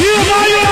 You know you